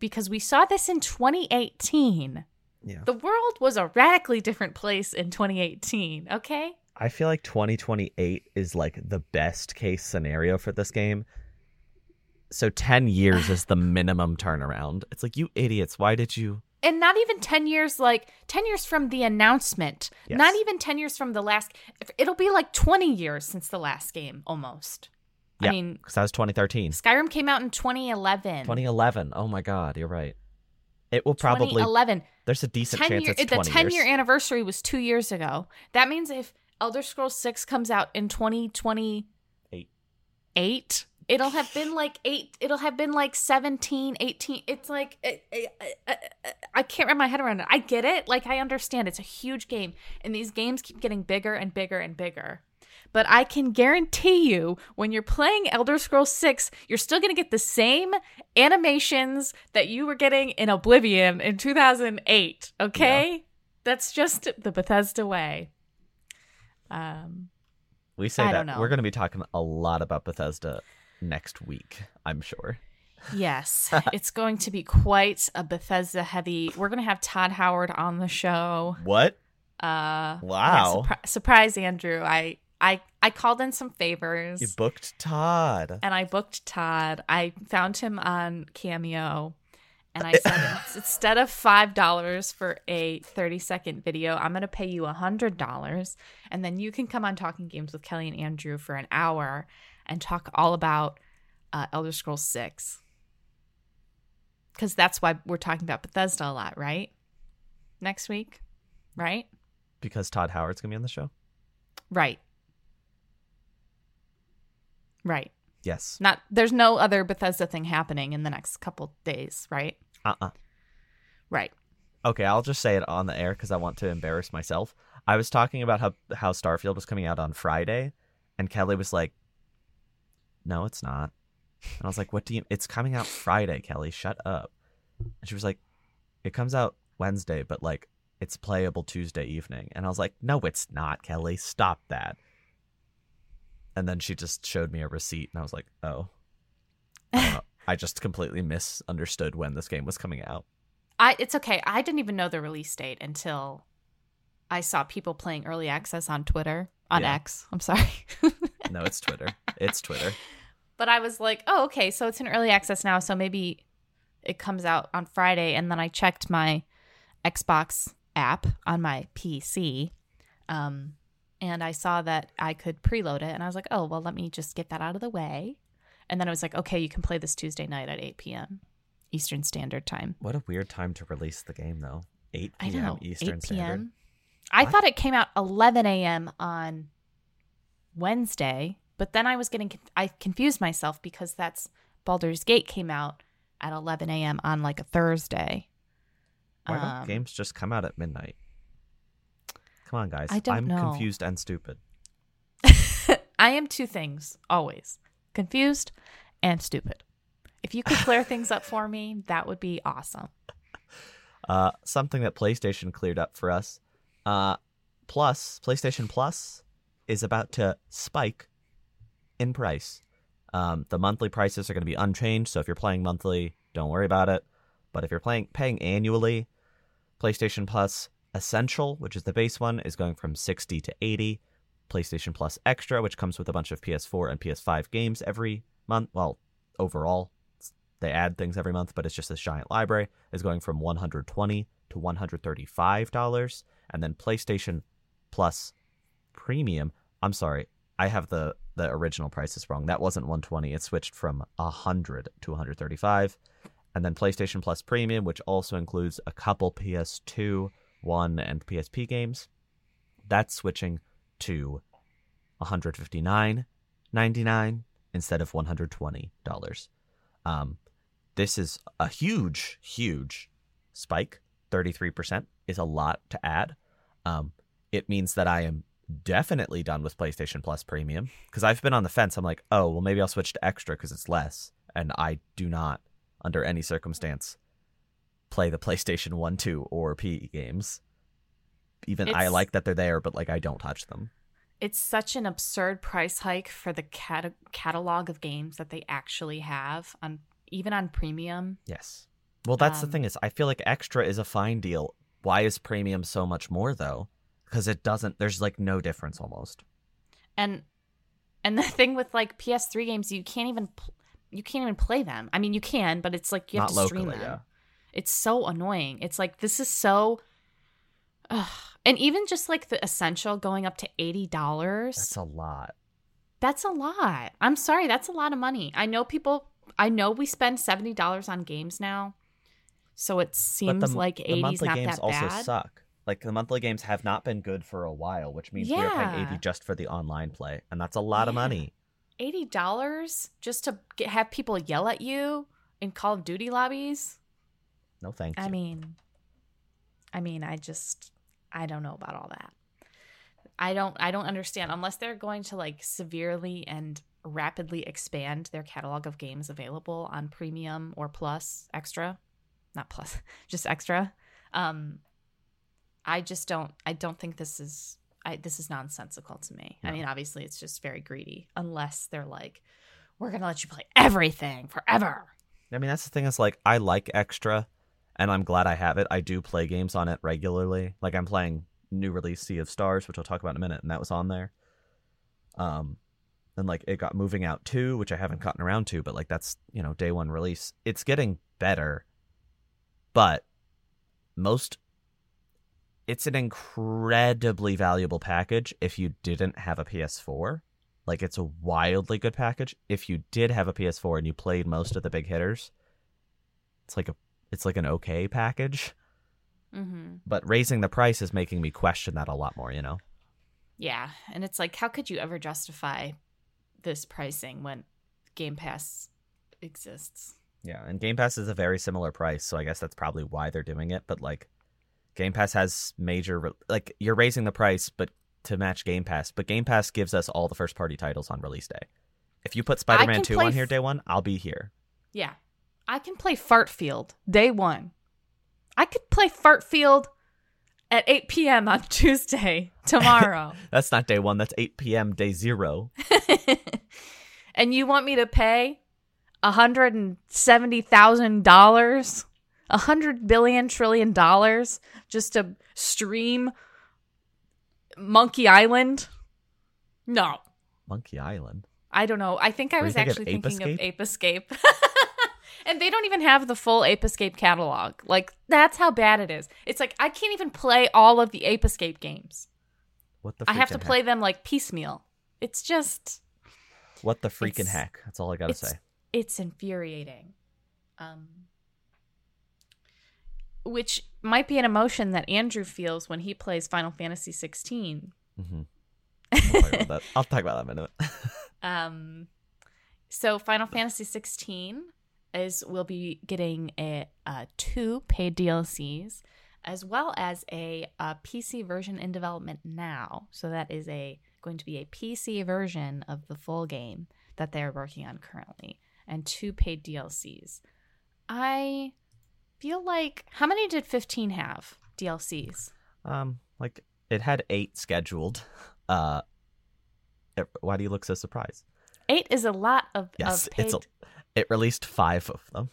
Because we saw this in 2018. Yeah. The world was a radically different place in 2018, okay? I feel like 2028 is like the best case scenario for this game. So 10 years is the minimum turnaround. It's like, you idiots, why did you? And not even 10 years, like 10 years from the announcement, Yes. not even 10 years from the last, it'll be like 20 years since the last game almost. Yeah. I mean, Because that was 2013. Skyrim came out in 2011. 2011. Oh my God, you're right. It will probably, 2011. there's a decent 10 chance year, it's the 10 years. year anniversary was two years ago. That means if Elder Scrolls 6 comes out in 2028, Eight. it'll have been like eight, it'll have been like 17, 18. It's like, I, I, I, I can't wrap my head around it. I get it. Like, I understand it's a huge game, and these games keep getting bigger and bigger and bigger. But I can guarantee you, when you're playing Elder Scrolls 6, you're still going to get the same animations that you were getting in Oblivion in 2008. Okay? That's just the Bethesda way. Um, We say I that. We're going to be talking a lot about Bethesda next week, I'm sure. yes, it's going to be quite a Bethesda heavy. We're going to have Todd Howard on the show. What? Uh, yeah, Wow. surpri- surprise, Andrew. I, I, I called in some favors. You booked Todd. and I booked Todd. I found him on Cameo, and I said instead of five dollars for a thirty second video, I'm gonna pay you a hundred dollars, and then you can come on Talking Games with Kellie and Andrew for an hour and talk all about uh, Elder Scrolls Six, because that's why we're talking about Bethesda a lot, right? Next week, right? Because Todd Howard's going to be on the show? Right. Right. Yes. Not there's no other Bethesda thing happening in the next couple days, right? Uh uh Right. Okay, I'll just say it on the air because I want to embarrass myself. I was talking about how how Starfield was coming out on Friday, and Kellie was like, "No, it's not." And I was like, "What do you? It's coming out Friday, Kellie. Shut up." And she was like, "It comes out Wednesday, but like it's playable Tuesday evening." And I was like, "No, it's not, Kellie. Stop that." And then she just showed me a receipt, and I was like, "Oh." I. I just completely misunderstood when this game was coming out. I it's okay. I didn't even know the release date until I saw people playing early access on Twitter. On Yeah. X. I'm sorry. No, it's Twitter. It's Twitter. but I was like, oh, okay, so it's in early access now, so maybe it comes out on Friday, and then I checked my Xbox app on my PC, um, and I saw that I could preload it, and I was like, oh well, let me just get that out of the way, and then I was like, okay, you can play this Tuesday night at 8 p.m. Eastern Standard Time. What a weird time to release the game, though. 8 I p.m. know, Eastern 8 Standard. p.m. I What? thought it came out 11 a.m. on Wednesday, but then I was getting I confused myself because that's Baldur's Gate came out at 11 a.m. on like a Thursday. Why don't Um, games just come out at midnight? Come on, guys. I don't I'm know. confused and stupid. I am two things always confused and stupid. If you could clear things up for me, that would be awesome. Uh, something that PlayStation cleared up for us. Uh, Plus, PlayStation Plus is about to spike in price. Um, the monthly prices are going to be unchanged, so if you're playing monthly, don't worry about it. But if you're playing paying annually, PlayStation Plus Essential, which is the base one, is going from 60 to 80. PlayStation Plus Extra, which comes with a bunch of PS4 and PS5 games every month. Well, overall, they add things every month, but it's just this giant library, is going from 120 to 135 dollars. And then PlayStation Plus Premium, I'm sorry, I have the the original prices wrong. That wasn't 120. It switched from 100 to 135. And then PlayStation Plus Premium, which also includes a couple PS2, 1 and PSP games, that's switching to 159.99 instead of 120 dollars. Um, this is a huge, huge spike. 33% is a lot to add. Um, it means that I am definitely done with PlayStation Plus Premium because I've been on the fence. I'm like, oh, well, maybe I'll switch to Extra because it's less. And I do not, under any circumstance, play the PlayStation 1, 2, or P games. Even I like that they're there, but like I don't touch them. It's such an absurd price hike for the cat- catalog of games that they actually have on even on premium. Yes. Well, that's the Um, thing is, I feel like extra is a fine deal. Why is premium so much more though? Because it doesn't. There's like no difference almost. And and the thing with like PS3 games, you can't even pl- you can't even play them. I mean, you can, but it's like you have Not to stream locally, them. yeah. It's so annoying. It's like this is so. Ugh. And even just like the essential going up to eighty dollars. That's a lot. That's a lot. I'm sorry, that's a lot of money. I know people. I know we spend seventy dollars on games now, so it seems the, like the monthly not games that also bad. suck. Like the monthly games have not been good for a while, which means we are paying Yeah. eighty just for the online play, and that's a lot of money. Eighty dollars just to get, have people yell at you in Call of Duty lobbies. No, thank you. I mean, I mean, I just, I don't know about all that. I don't, I don't understand unless they're going to like severely and rapidly expand their catalog of games available on premium or plus extra, not plus, just extra. Um, I just don't, I don't think this is, I this is nonsensical to me. I mean, obviously, it's just very greedy unless they're like, we're gonna let you play everything forever. I mean, that's the thing is like I like extra, and I'm glad I have it. I do play games on it regularly. Like I'm playing new release Sea of Stars, which I'll talk about in a minute, and that was on there. Um, and like it got Moving Out 2, which I haven't gotten around to, but like that's you know day one release. It's getting better, but most. It's an incredibly valuable package if you didn't have a PS4. Like it's a wildly good package. If you did have a PS4 and you played most of the big hitters, it's like a it's like an okay package. Mm-hmm. But raising the price is making me question that a lot more, you know. Yeah, and it's like, how could you ever justify this pricing when Game Pass exists? Yeah, and Game Pass is a very similar price, so I guess that's probably why they're doing it, but like Game Pass has major like you're raising the price but to match Game Pass, but Game Pass gives us all the first party titles on release day. If you put Spider-Man 2 on here day 1, I'll be here. Yeah, I can play Fartfield day one. I could play Fartfield at 8 p.m. on Tuesday tomorrow. That's not day 1, that's 8 p.m. day 0. and you want me to pay $170,000? A hundred billion trillion dollars just to stream Monkey Island? No. Monkey Island. I don't know. I think I Were was thinking actually Ape thinking of Ape Escape. And they don't even have the full Ape Escape catalog. Like that's how bad it is. It's like I can't even play all of the Ape Escape games. What the? I have to play Heck? them like piecemeal. It's just What the freaking heck? That's all I gotta it's say. it's infuriating. Um which might be an emotion that Andrew feels when he plays Final Fantasy 16. hmm I'll talk about that. I'll talk about that in a minute. Um, so Final Fantasy 16 is we'll be getting a, uh, two paid DLCs, as well as a, a PC version in development now. So that is a going to be a PC version of the full game that they're working on currently, and two paid DLCs. I feel like how many did 15 have DLCs? Um, like it had eight scheduled. Uh, why do you look so surprised? Eight is a lot of, Yes, of paid. it's a, it released five of them.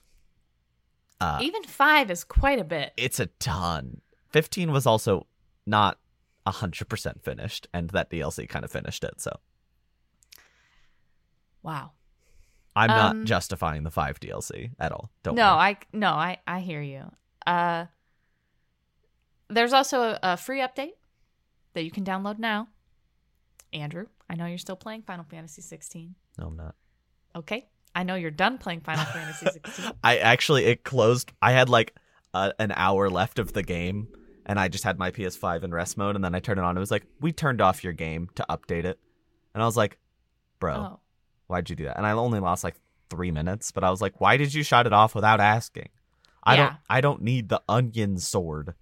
Uh, even five is quite a bit. it's a ton. Fifteen was also not hundred percent finished, and that DLC kind of finished it. So Wow. I'm Um, not justifying the five DLC at all. Don't no, worry. I no, I I hear you. Uh, there's also a, a free update that you can download now. Andrew, I know you're still playing Final Fantasy 16. no, I'm not. Okay, I know you're done playing Final Fantasy 16. I actually it closed. I had like uh, an hour left of the game, and I just had my PS5 in rest mode, and then I turned it on. It was like, "We turned off your game to update it," and I was like, "Bro, Oh, why'd you do that?" And I only lost like three minutes, but I was like, "Why did you shut it off without asking?" I don't. I don't need the onion sword.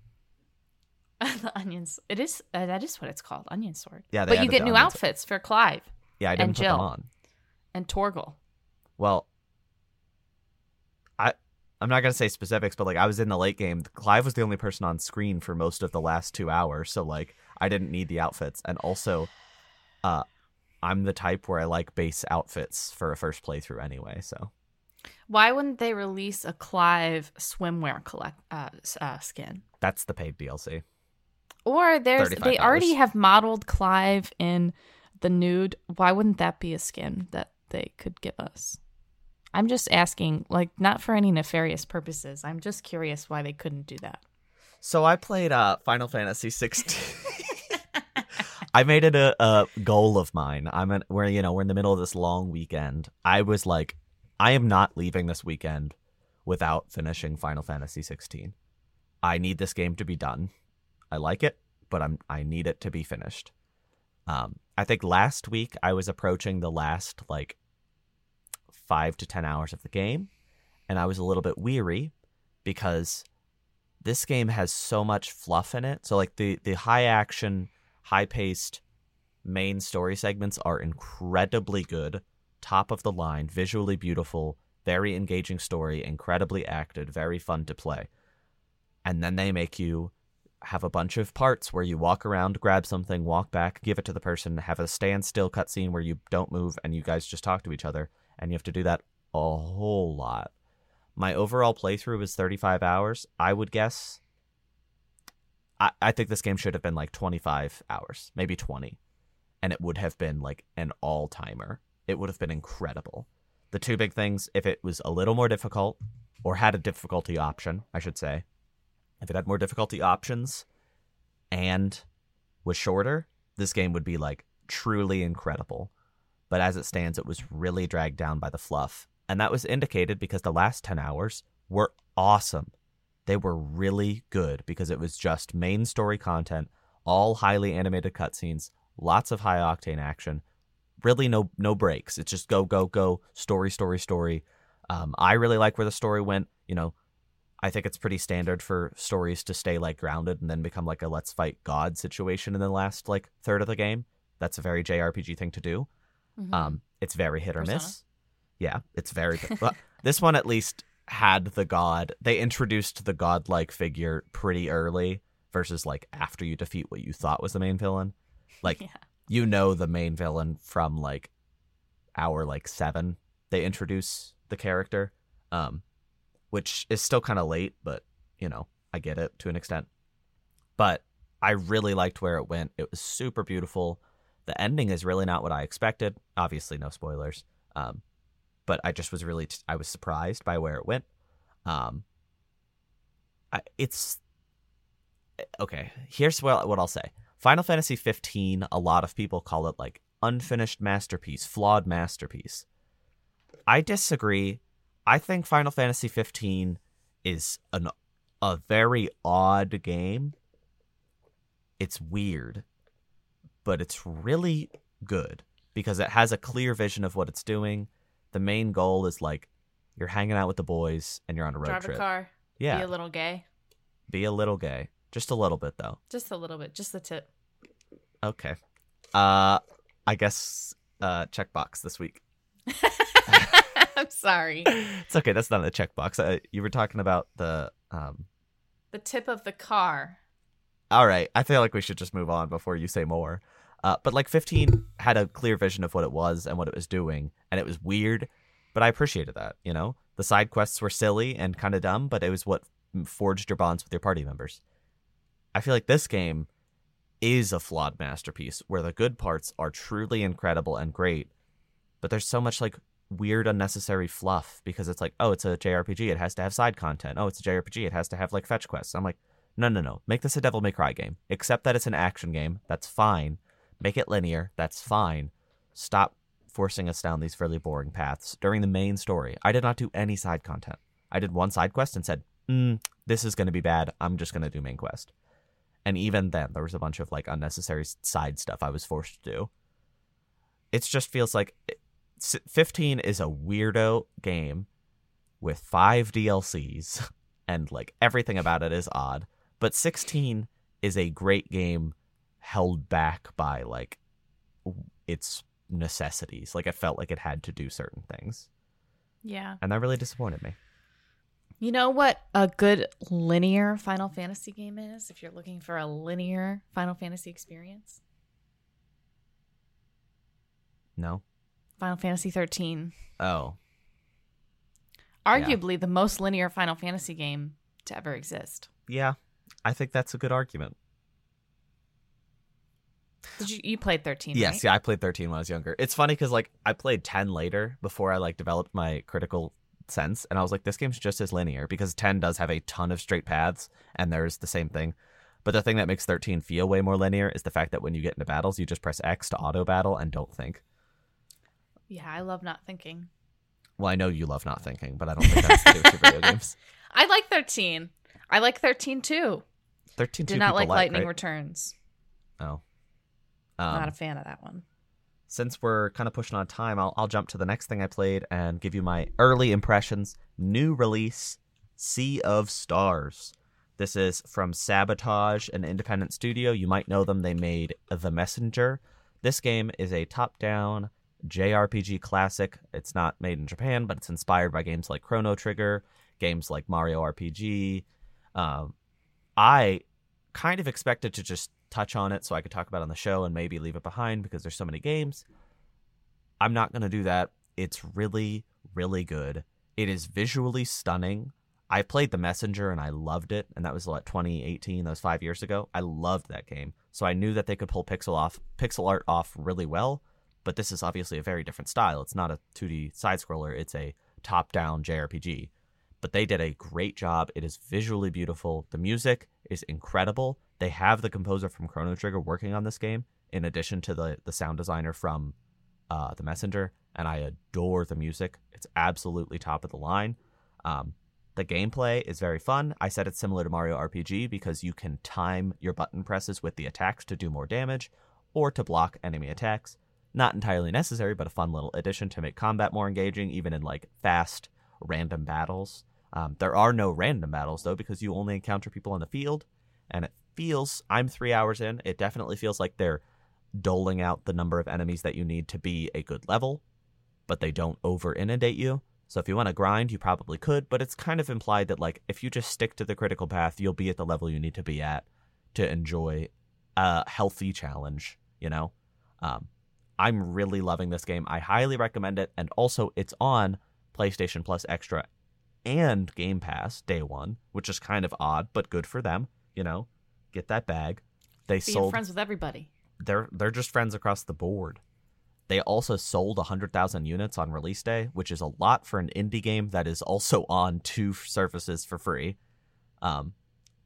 the onions. It is uh, that is what it's called, onion sword. Yeah, but you get new sword. outfits for Clive Yeah, I didn't And put Jill. them on. and Torgal. Well, I I'm not gonna say specifics, but like I was in the late game. Clive was the only person on screen for most of the last two hours, so like I didn't need the outfits. And also, uh, I'm the type where I like base outfits for a first playthrough anyway. So Why wouldn't they release a Clive swimwear collect uh, uh, skin? that's the paid DLC. Or there's 35 they already have modeled Clive in the nude. Why wouldn't that be a skin that they could give us? I'm just asking, like, not for any nefarious purposes. I'm just curious why they couldn't do that. So I played uh Final Fantasy 16. I made it a, a goal of mine. I'm in, we're you know we're in the middle of this long weekend. I was like, I am not leaving this weekend without finishing Final Fantasy 16. I need this game to be done. I like it, but I'm I need it to be finished. Um, I think last week I was approaching the last like five to ten hours of the game, and I was a little bit weary because this game has so much fluff in it. So like the the high action, high paced main story segments are incredibly good, top of the line, visually beautiful, very engaging story, incredibly acted, very fun to play. And then they make you have a bunch of parts where you walk around, grab something, walk back, give it to the person, have a standstill cutscene where you don't move and you guys just talk to each other, and you have to do that a whole lot. My overall playthrough was 35 hours. I would guess. I, I think this game should have been like 25 hours, maybe 20. And it would have been like an all timer. It would have been incredible. The two big things if it was a little more difficult, or had a difficulty option, I should say, if it had more difficulty options and was shorter, this game would be like truly incredible. But as it stands, it was really dragged down by the fluff. And that was indicated because the last 10 hours were awesome. They were really good because it was just main story content, all highly animated cutscenes, lots of high octane action, really no no breaks. It's just go go go story story story. Um, I really like where the story went. You know, I think it's pretty standard for stories to stay like grounded and then become like a let's fight God situation in the last like third of the game. That's a very JRPG thing to do. Mhm. Um, it's very hit or Persona. miss. Yeah, it's very. well, this one at least had the god. They introduced the godlike figure pretty early versus like after you defeat what you thought was the main villain. Like yeah. you know the main villain from like hour like seven. They introduce the character, um, which is still kind of late, but you know I get it to an extent. But I really liked where it went. It was super beautiful. The ending is really not what I expected. Obviously, no spoilers. Um, but I just was really t- I was surprised by where it went. Um, I, it's okay. Here's what what I'll say. Final Fantasy 15. A lot of people call it like unfinished masterpiece, flawed masterpiece. I disagree. I think Final Fantasy 15 is an a very odd game. It's weird, but it's really good because it has a clear vision of what it's doing. The main goal is like you're hanging out with the boys and you're on a road Drive trip. Drive a car. Yeah, Be a little gay. be a little gay, just a little bit though. Just a little bit. Just the tip. Okay. Uh, I guess uh checkbox this week. I'm sorry. It's okay. That's not a checkbox. Uh, you were talking about the um. The tip of the car. All right, I feel like we should just move on before you say more. Uh, but like 15 had a clear vision of what it was and what it was doing, and it was weird, but I appreciated that. You know, the side quests were silly and kind of dumb, but it was what forged your bonds with your party members. I feel like this game is a flawed masterpiece where the good parts are truly incredible and great, but there's so much like weird unnecessary fluff because it's like, oh, it's a JRPG, it has to have side content. Oh, it's a JRPG, it has to have like fetch quests. I'm like, no, no, no. Make this a Devil May Cry game. Except that it's an action game. That's fine. Make it linear. That's fine. Stop forcing us down these fairly boring paths during the main story. I did not do any side content. I did one side quest and said, mm, this is going to be bad. I'm just going to do main quest. And even then, there was a bunch of like unnecessary side stuff I was forced to do. It just feels like 15 is a weirdo game with five DLCs and like everything about it is odd. But 16 is a great game held back by like its necessities. Like it felt like it had to do certain things. Yeah. And that really disappointed me. You know what a good linear Final Fantasy game is if you're looking for a linear Final Fantasy experience? No. Final Fantasy 13. Oh. Arguably the most linear Final Fantasy game to ever exist. Yeah. I think that's a good argument. Did you you played 13, Yes, right? yeah, I played 13 when I was younger. It's funny cuz like I played 10 later before I like developed my critical sense and I was like this game's just as linear because 10 does have a ton of straight paths and there's the same thing. But the thing that makes 13 feel way more linear is the fact that when you get into battles, you just press X to auto battle and don't think. Yeah, I love not thinking. Well, I know you love not thinking, but I don't think that's the video games. I like 13. I like 13 too. 13 Did not like Lightning right? Returns. Oh. Um, not a fan of that one. since we're kind of pushing on time, I'll, I'll jump to the next thing I played and give you my early impressions. New release, Sea of Stars. This is from Sabotage, an independent studio. You might know them. They made The Messenger. This game is a top down JRPG classic. It's not made in Japan, but it's inspired by games like Chrono Trigger, games like Mario RPG. Um, I kind of expected to just touch on it so I could talk about it on the show and maybe leave it behind because there's so many games. I'm not going to do that. It's really, really good. It is visually stunning. I played The Messenger and I loved it, and that was like 2018. That was five years ago. I loved that game, so I knew that they could pull pixel off, pixel art off really well. But this is obviously a very different style. It's not a 2D side scroller. It's a top-down JRPG. But they did a great job. It is visually beautiful. The music is incredible. They have the composer from Chrono Trigger working on this game, in addition to the the sound designer from uh, The Messenger, and I adore the music. It's absolutely top of the line. Um, the gameplay is very fun. I said it's similar to Mario RPG because you can time your button presses with the attacks to do more damage or to block enemy attacks. Not entirely necessary, but a fun little addition to make combat more engaging, even in like fast, random battles. Um, there are no random battles though, because you only encounter people on the field, and it feels. I'm three hours in. It definitely feels like they're doling out the number of enemies that you need to be a good level, but they don't over inundate you. So if you want to grind, you probably could, but it's kind of implied that like if you just stick to the critical path, you'll be at the level you need to be at to enjoy a healthy challenge, you know? Um, I'm really loving this game. I highly recommend it, and also it's on PlayStation Plus Extra and Game Pass day one, which is kind of odd, but good for them, you know? Get that bag. They Being sold friends with everybody. they're they're just friends across the board. they also sold 100,000 units on release day, which is a lot for an indie game that is also on two services for free. Um,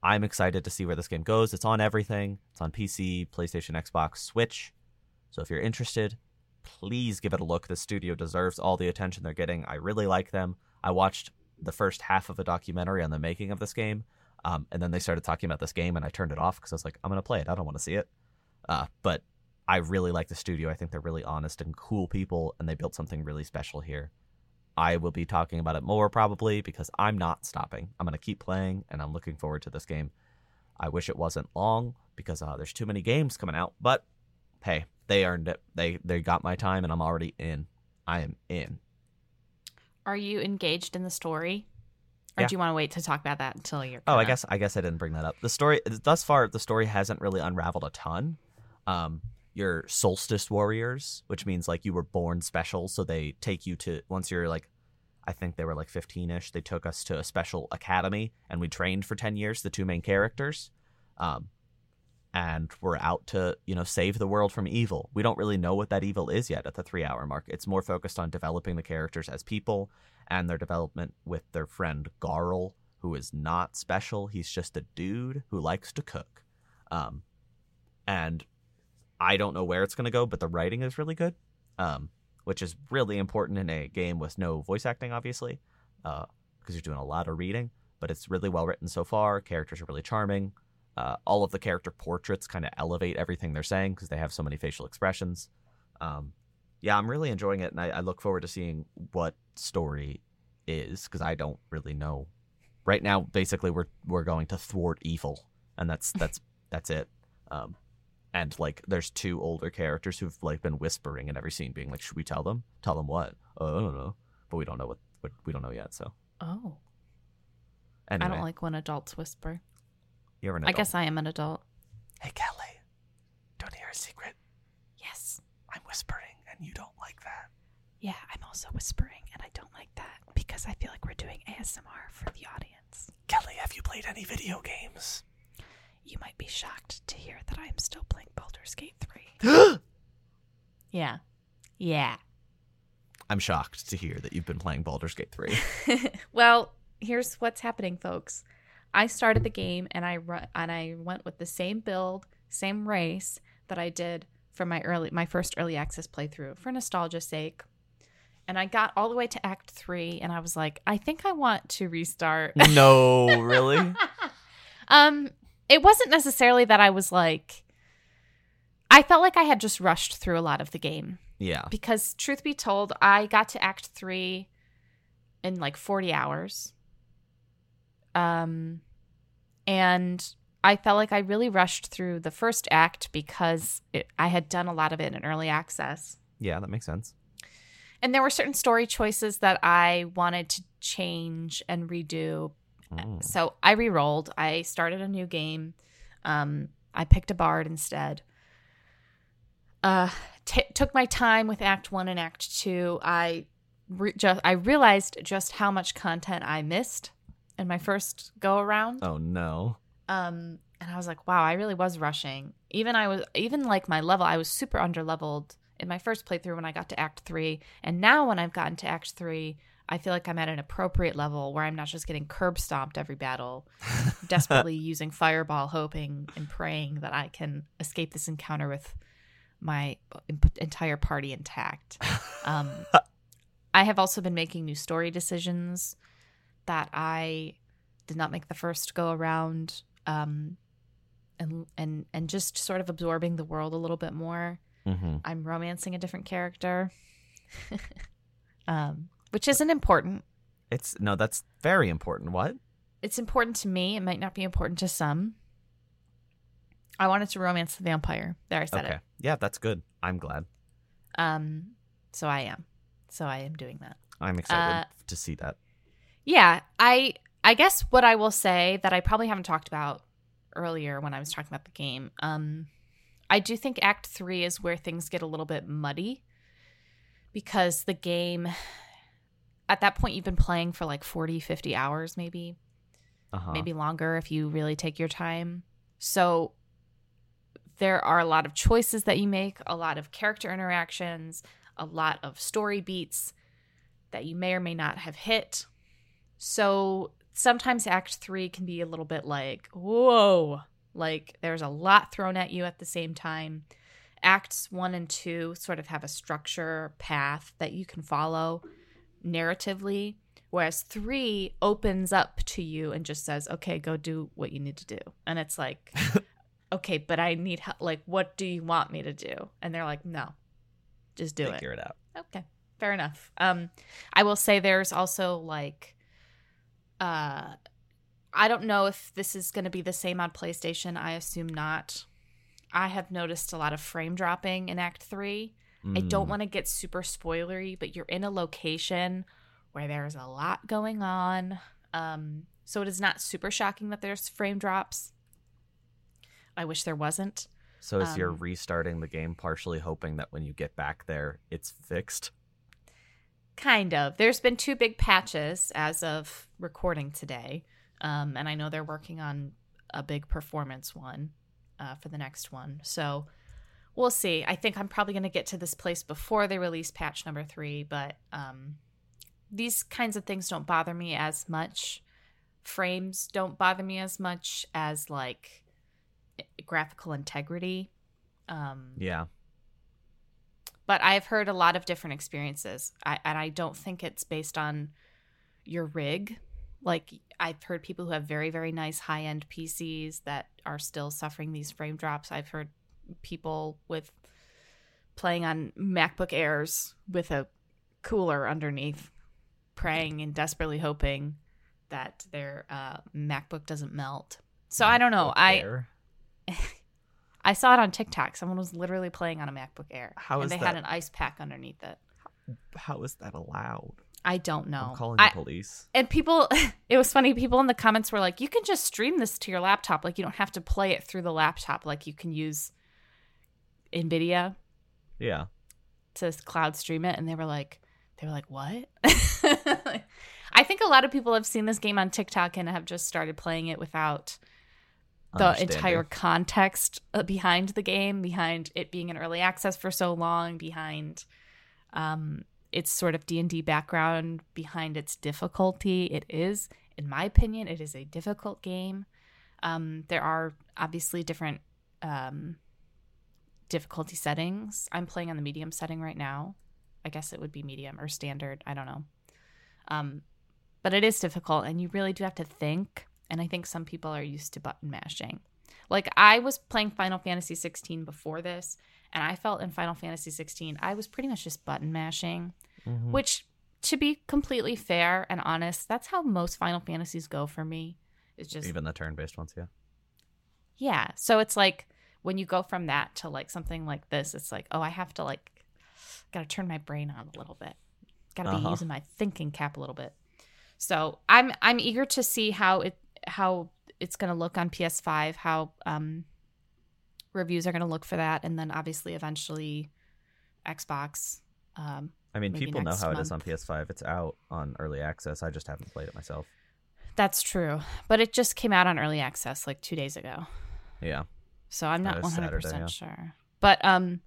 I'm excited to see where this game goes. It's on everything. It's on PC, PlayStation, Xbox, Switch. So if you're interested, please give it a look. The studio deserves all the attention they're getting. I really like them. I watched the first half of a documentary on the making of this game, um, and then they started talking about this game, and I turned it off because I was like, I'm gonna play it. I don't want to see it. Uh, but I really like the studio. I think they're really honest and cool people, and they built something really special here. I will be talking about it more probably because I'm not stopping. I'm going to keep playing, and I'm looking forward to this game. I wish it wasn't long because uh, there's too many games coming out, but hey, they earned it. They they got my time, and I'm already in. I am in. Are you engaged in the story? Or Yeah. do you want to wait to talk about that until you're Oh, I guess I guess I didn't bring that up. The story thus far, the story hasn't really unraveled a ton. Um, you're solstice warriors, which means like you were born special, so they take you to once you're like, I think they were like 15ish. They took us to a special academy, and we trained for 10 years. The two main characters, um, and we're out to you know save the world from evil. We don't really know what that evil is yet at the three hour mark. It's more focused on developing the characters as people and their development with their friend Garl, who is not special. He's just a dude who likes to cook. Um, and I don't know where it's going to go, but the writing is really good, um, which is really important in a game with no voice acting, obviously, because you're doing a lot of reading. But it's really well written so far. Characters are really charming. Uh, all of the character portraits kind of elevate everything they're saying because they have so many facial expressions. Um, yeah, I'm really enjoying it, and I, I look forward to seeing what story is because I don't really know. Right now, basically, we're we're going to thwart evil, and that's that's that's it. Um, and like, there's two older characters who've like been whispering in every scene, being like, "Should we tell them? Tell them what? Oh, I don't know." But we don't know what, what we don't know yet. So Oh, anyway, I don't like when adults whisper. You're an I guess I am an adult. Hey, Kellie, don't hear a secret. Yes. I'm whispering, and you don't like that. Yeah, I'm also whispering, and I don't like that because I feel like we're doing ASMR for the audience. Kellie, have you played any video games? You might be shocked to hear that I am still playing Baldur's Gate 3. Yeah. Yeah. I'm shocked to hear that you've been playing Baldur's Gate 3. well, here's what's happening, folks. I started the game and I ru- and I went with the same build, same race that I did for my early my first early access playthrough for nostalgia's sake. And I got all the way to Act Three, and I was like, I think I want to restart. no, really? um, it wasn't necessarily that I was like. I felt like I had just rushed through a lot of the game Yeah. because truth be told i got to act three in like 40 hours um and i felt like i really rushed through the first act because it, i had done a lot of it in early access Yeah, that makes sense. and there were certain story choices that i wanted to change and redo Mm. so I re-rolled. I started a new game. Um, I picked a bard instead. Uh, t- took my time with Act One and Act Two. I re- just I realized just how much content I missed in my first go around. Oh, no. Um, and I was like, wow, I really was rushing. Even I was even like my level, I was super under leveled in my first playthrough when I got to Act Three, and now when I've gotten to Act Three. I feel like I'm at an appropriate level where I'm not just getting curb stomped every battle, desperately using fireball, hoping and praying that I can escape this encounter with my entire party intact. Um, I have also been making new story decisions that I did not make the first go around, um, and and and just sort of absorbing the world a little bit more. hmm I'm romancing a different character, um, which isn't important. It's no, that's very important. What? It's important to me. It might not be important to some. I wanted to romance the vampire. There, I said Okay. it. Yeah, that's good. I'm glad. Um, so I am. So I am doing that. I'm excited Uh, to see that. Yeah, I I guess what I will say that I probably haven't talked about earlier when I was talking about the game. Um I do think act 3 is where things get a little bit muddy because the game at that point you've been playing for like 40 50 hours maybe, Uh-huh. maybe longer if you really take your time. So there are a lot of choices that you make, a lot of character interactions, a lot of story beats that you may or may not have hit. So sometimes Act Three can be a little bit like, whoa, like there's a lot thrown at you at the same time. Acts one and two sort of have a structure path that you can follow narratively, whereas three opens up to you and just says, okay, go do what you need to do. And it's like, okay, but I need help. Like, what do you want me to do? And they're like, no, just do Figure it. Figure it out. Okay, fair enough. Um, I will say there's also like, uh, I don't know if this is going to be the same on PlayStation. I assume not. I have noticed a lot of frame dropping in Act Three. I don't Mm. want to get super spoilery, but you're in a location where there's a lot going on. Um, so it is not super shocking that there's frame drops. I wish there wasn't. So is you're um, restarting the game partially hoping that when you get back there, it's fixed? Kind of. There's been two big patches as of recording today. Um, and I know they're working on a big performance one uh, for the next one. So we'll see. I think I'm probably going to get to this place before they release patch number three, but um, these kinds of things don't bother me as much. Frames don't bother me as much as like graphical integrity. Um, Yeah. But I've heard a lot of different experiences, I, and I don't think it's based on your rig. Like I've heard people who have very very nice high end PCs that are still suffering these frame drops. I've heard people with playing on MacBook Airs with a cooler underneath, praying and desperately hoping that their uh, MacBook doesn't melt. So I don't know. I. I saw it on TikTok. Someone was literally playing on a MacBook Air, How and is they that? had an ice pack underneath it. How is that allowed? I don't know. I'm calling the I- police. and people, it was funny. People in the comments were like, "You can just stream this to your laptop. Like you don't have to play it through the laptop. Like you can use Nvidia Yeah. to cloud stream it." And they were like, "They were like, what?" I think a lot of people have seen this game on TikTok and have just started playing it without the entire context uh, behind the game, behind it being in early access for so long, behind um, its sort of D and D background, behind its difficulty. It is, in my opinion, it is a difficult game. Um, there are obviously different um, difficulty settings. I'm playing on the medium setting right now. I guess it would be medium or standard. I don't know. Um, but it is difficult, and you really do have to think. And I think some people are used to button mashing. Like I was playing Final Fantasy 16 before this, and I felt in Final Fantasy 16 I was pretty much just button mashing, Mhm. which, to be completely fair and honest, that's how most Final Fantasies go for me. It's just Even the turn-based ones, yeah. yeah. So it's like when you go from that to like something like this, it's like, oh, I have to like, gotta turn my brain on a little bit. Gotta be Uh-huh. using my thinking cap a little bit. So I'm I'm eager to see how it how it's gonna look on PS5, how um reviews are gonna look for that, and then obviously eventually Xbox. Um, I mean, people know how it is on. PS5. It's out on early access. I just haven't played it myself. that's true, but it just came out on early access like two days ago. Yeah. so I'm not That one is hundred Saturday, percent sure. But um,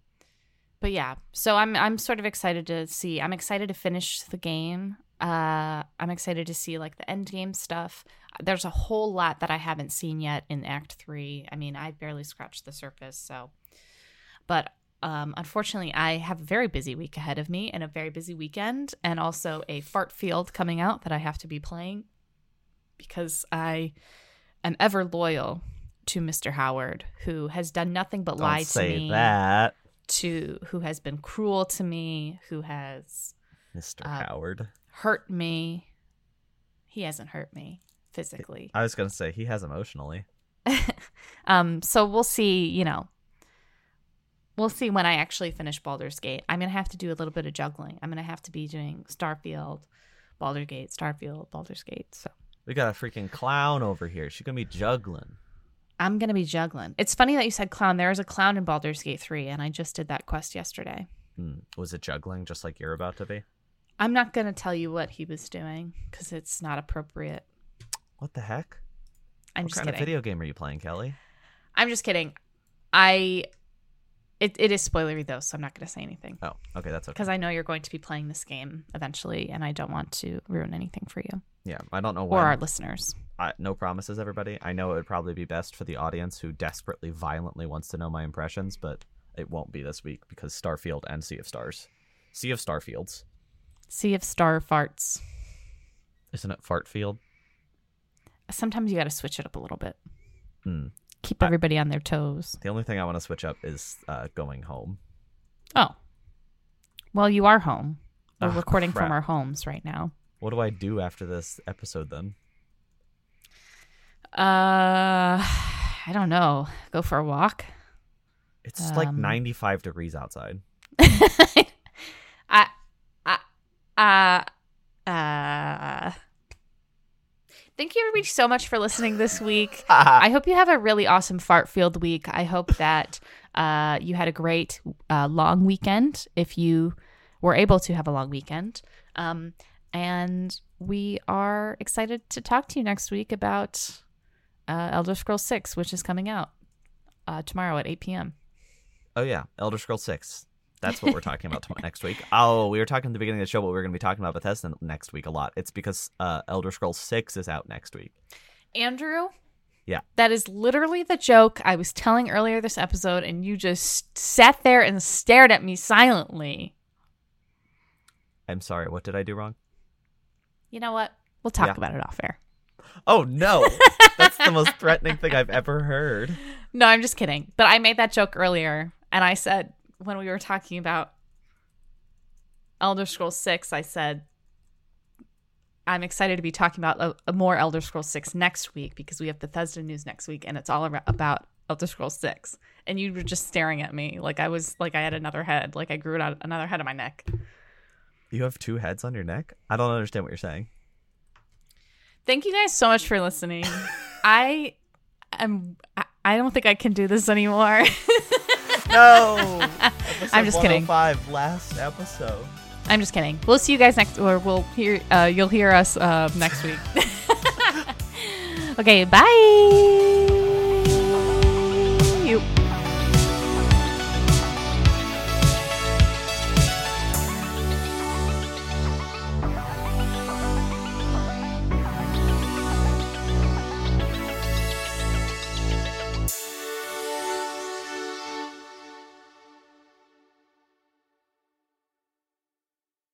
but yeah, so I'm I'm sort of excited to see. I'm excited to finish the game. Uh, I'm excited to see like the end game stuff. There's a whole lot that I haven't seen yet in Act Three. I mean, I barely scratched the surface. So, but um, unfortunately, I have a very busy week ahead of me and a very busy weekend, and also a fart field coming out that I have to be playing because I am ever loyal to Mr. Howard, who has done nothing but Don't lie to say me, that, to who has been cruel to me, who has Mr. Uh, Howard. Hurt me. He hasn't hurt me physically. I was gonna say he has emotionally. um, so we'll see, you know. We'll see when I actually finish Baldur's Gate. I'm gonna have to do a little bit of juggling. I'm gonna have to be doing Starfield, Baldur's Gate, Starfield, Baldur's Gate. So We got a freaking clown over here. She's gonna be juggling. I'm gonna be juggling. It's funny that you said clown. There is a clown in Baldur's Gate 3, and I just did that quest yesterday. Hmm. Was it juggling just like you're about to be? I'm not gonna tell you what he was doing because it's not appropriate. What the heck? I'm what just kind kidding. of video game are you playing, Kellie? I'm just kidding. I it, it is spoilery though, so I'm not going to say anything Oh, okay, that's okay. because I know you're going to be playing this game eventually, and I don't want to ruin anything for you Yeah, I don't know or when. our listeners. I, no promises, everybody. I know it would probably be best for the audience who desperately, violently wants to know my impressions, but it won't be this week because Starfield and Sea of Stars. Sea of Starfields. Sea of Star Farts. Isn't it Fartfield? Sometimes you got to switch it up a little bit. Hmm. Keep I- everybody on their toes. The only thing I want to switch up is uh, going home. Oh, well, you are home. We're Ah, recording crap. from our homes right now. What do I do after this episode then? Uh, I don't know. Go for a walk. It's like Um, 95 degrees outside. I, I, uh, uh. Thank you everybody so much for listening this week. I hope you have a really awesome fart field week. I hope that uh, you had a great uh, long weekend if you were able to have a long weekend. Um, and we are excited to talk to you next week about uh, Elder Scrolls 6, which is coming out uh, tomorrow at 8 p.m. Oh yeah, Elder Scrolls Six. That's what we're talking about next week. Oh, we were talking at the beginning of the show, but we are going to be talking about Bethesda next week a lot. It's because uh, Elder Scrolls Six is out next week. Andrew? Yeah. That is literally the joke I was telling earlier this episode, and you just sat there and stared at me silently. I'm sorry. What did I do wrong? You know what? We'll talk Yeah. about it off air. Oh no, that's the most threatening thing I've ever heard. No, I'm just kidding. But I made that joke earlier, and I said when we were talking about Elder Scrolls 6, I said I'm excited to be talking about a, a more Elder Scrolls 6 next week because we have Bethesda news next week, and it's all about Elder Scrolls 6. And you were just staring at me like I was like I had another head, like I grew out another head on my neck. You have two heads on your neck. I don't understand what you're saying. Thank you guys so much for listening. I am. I, I don't think I can do this anymore. No, I'm just kidding. Five last episode. I'm just kidding. We'll see you guys next, or we'll hear. Uh, you'll hear us uh, next week. okay, bye.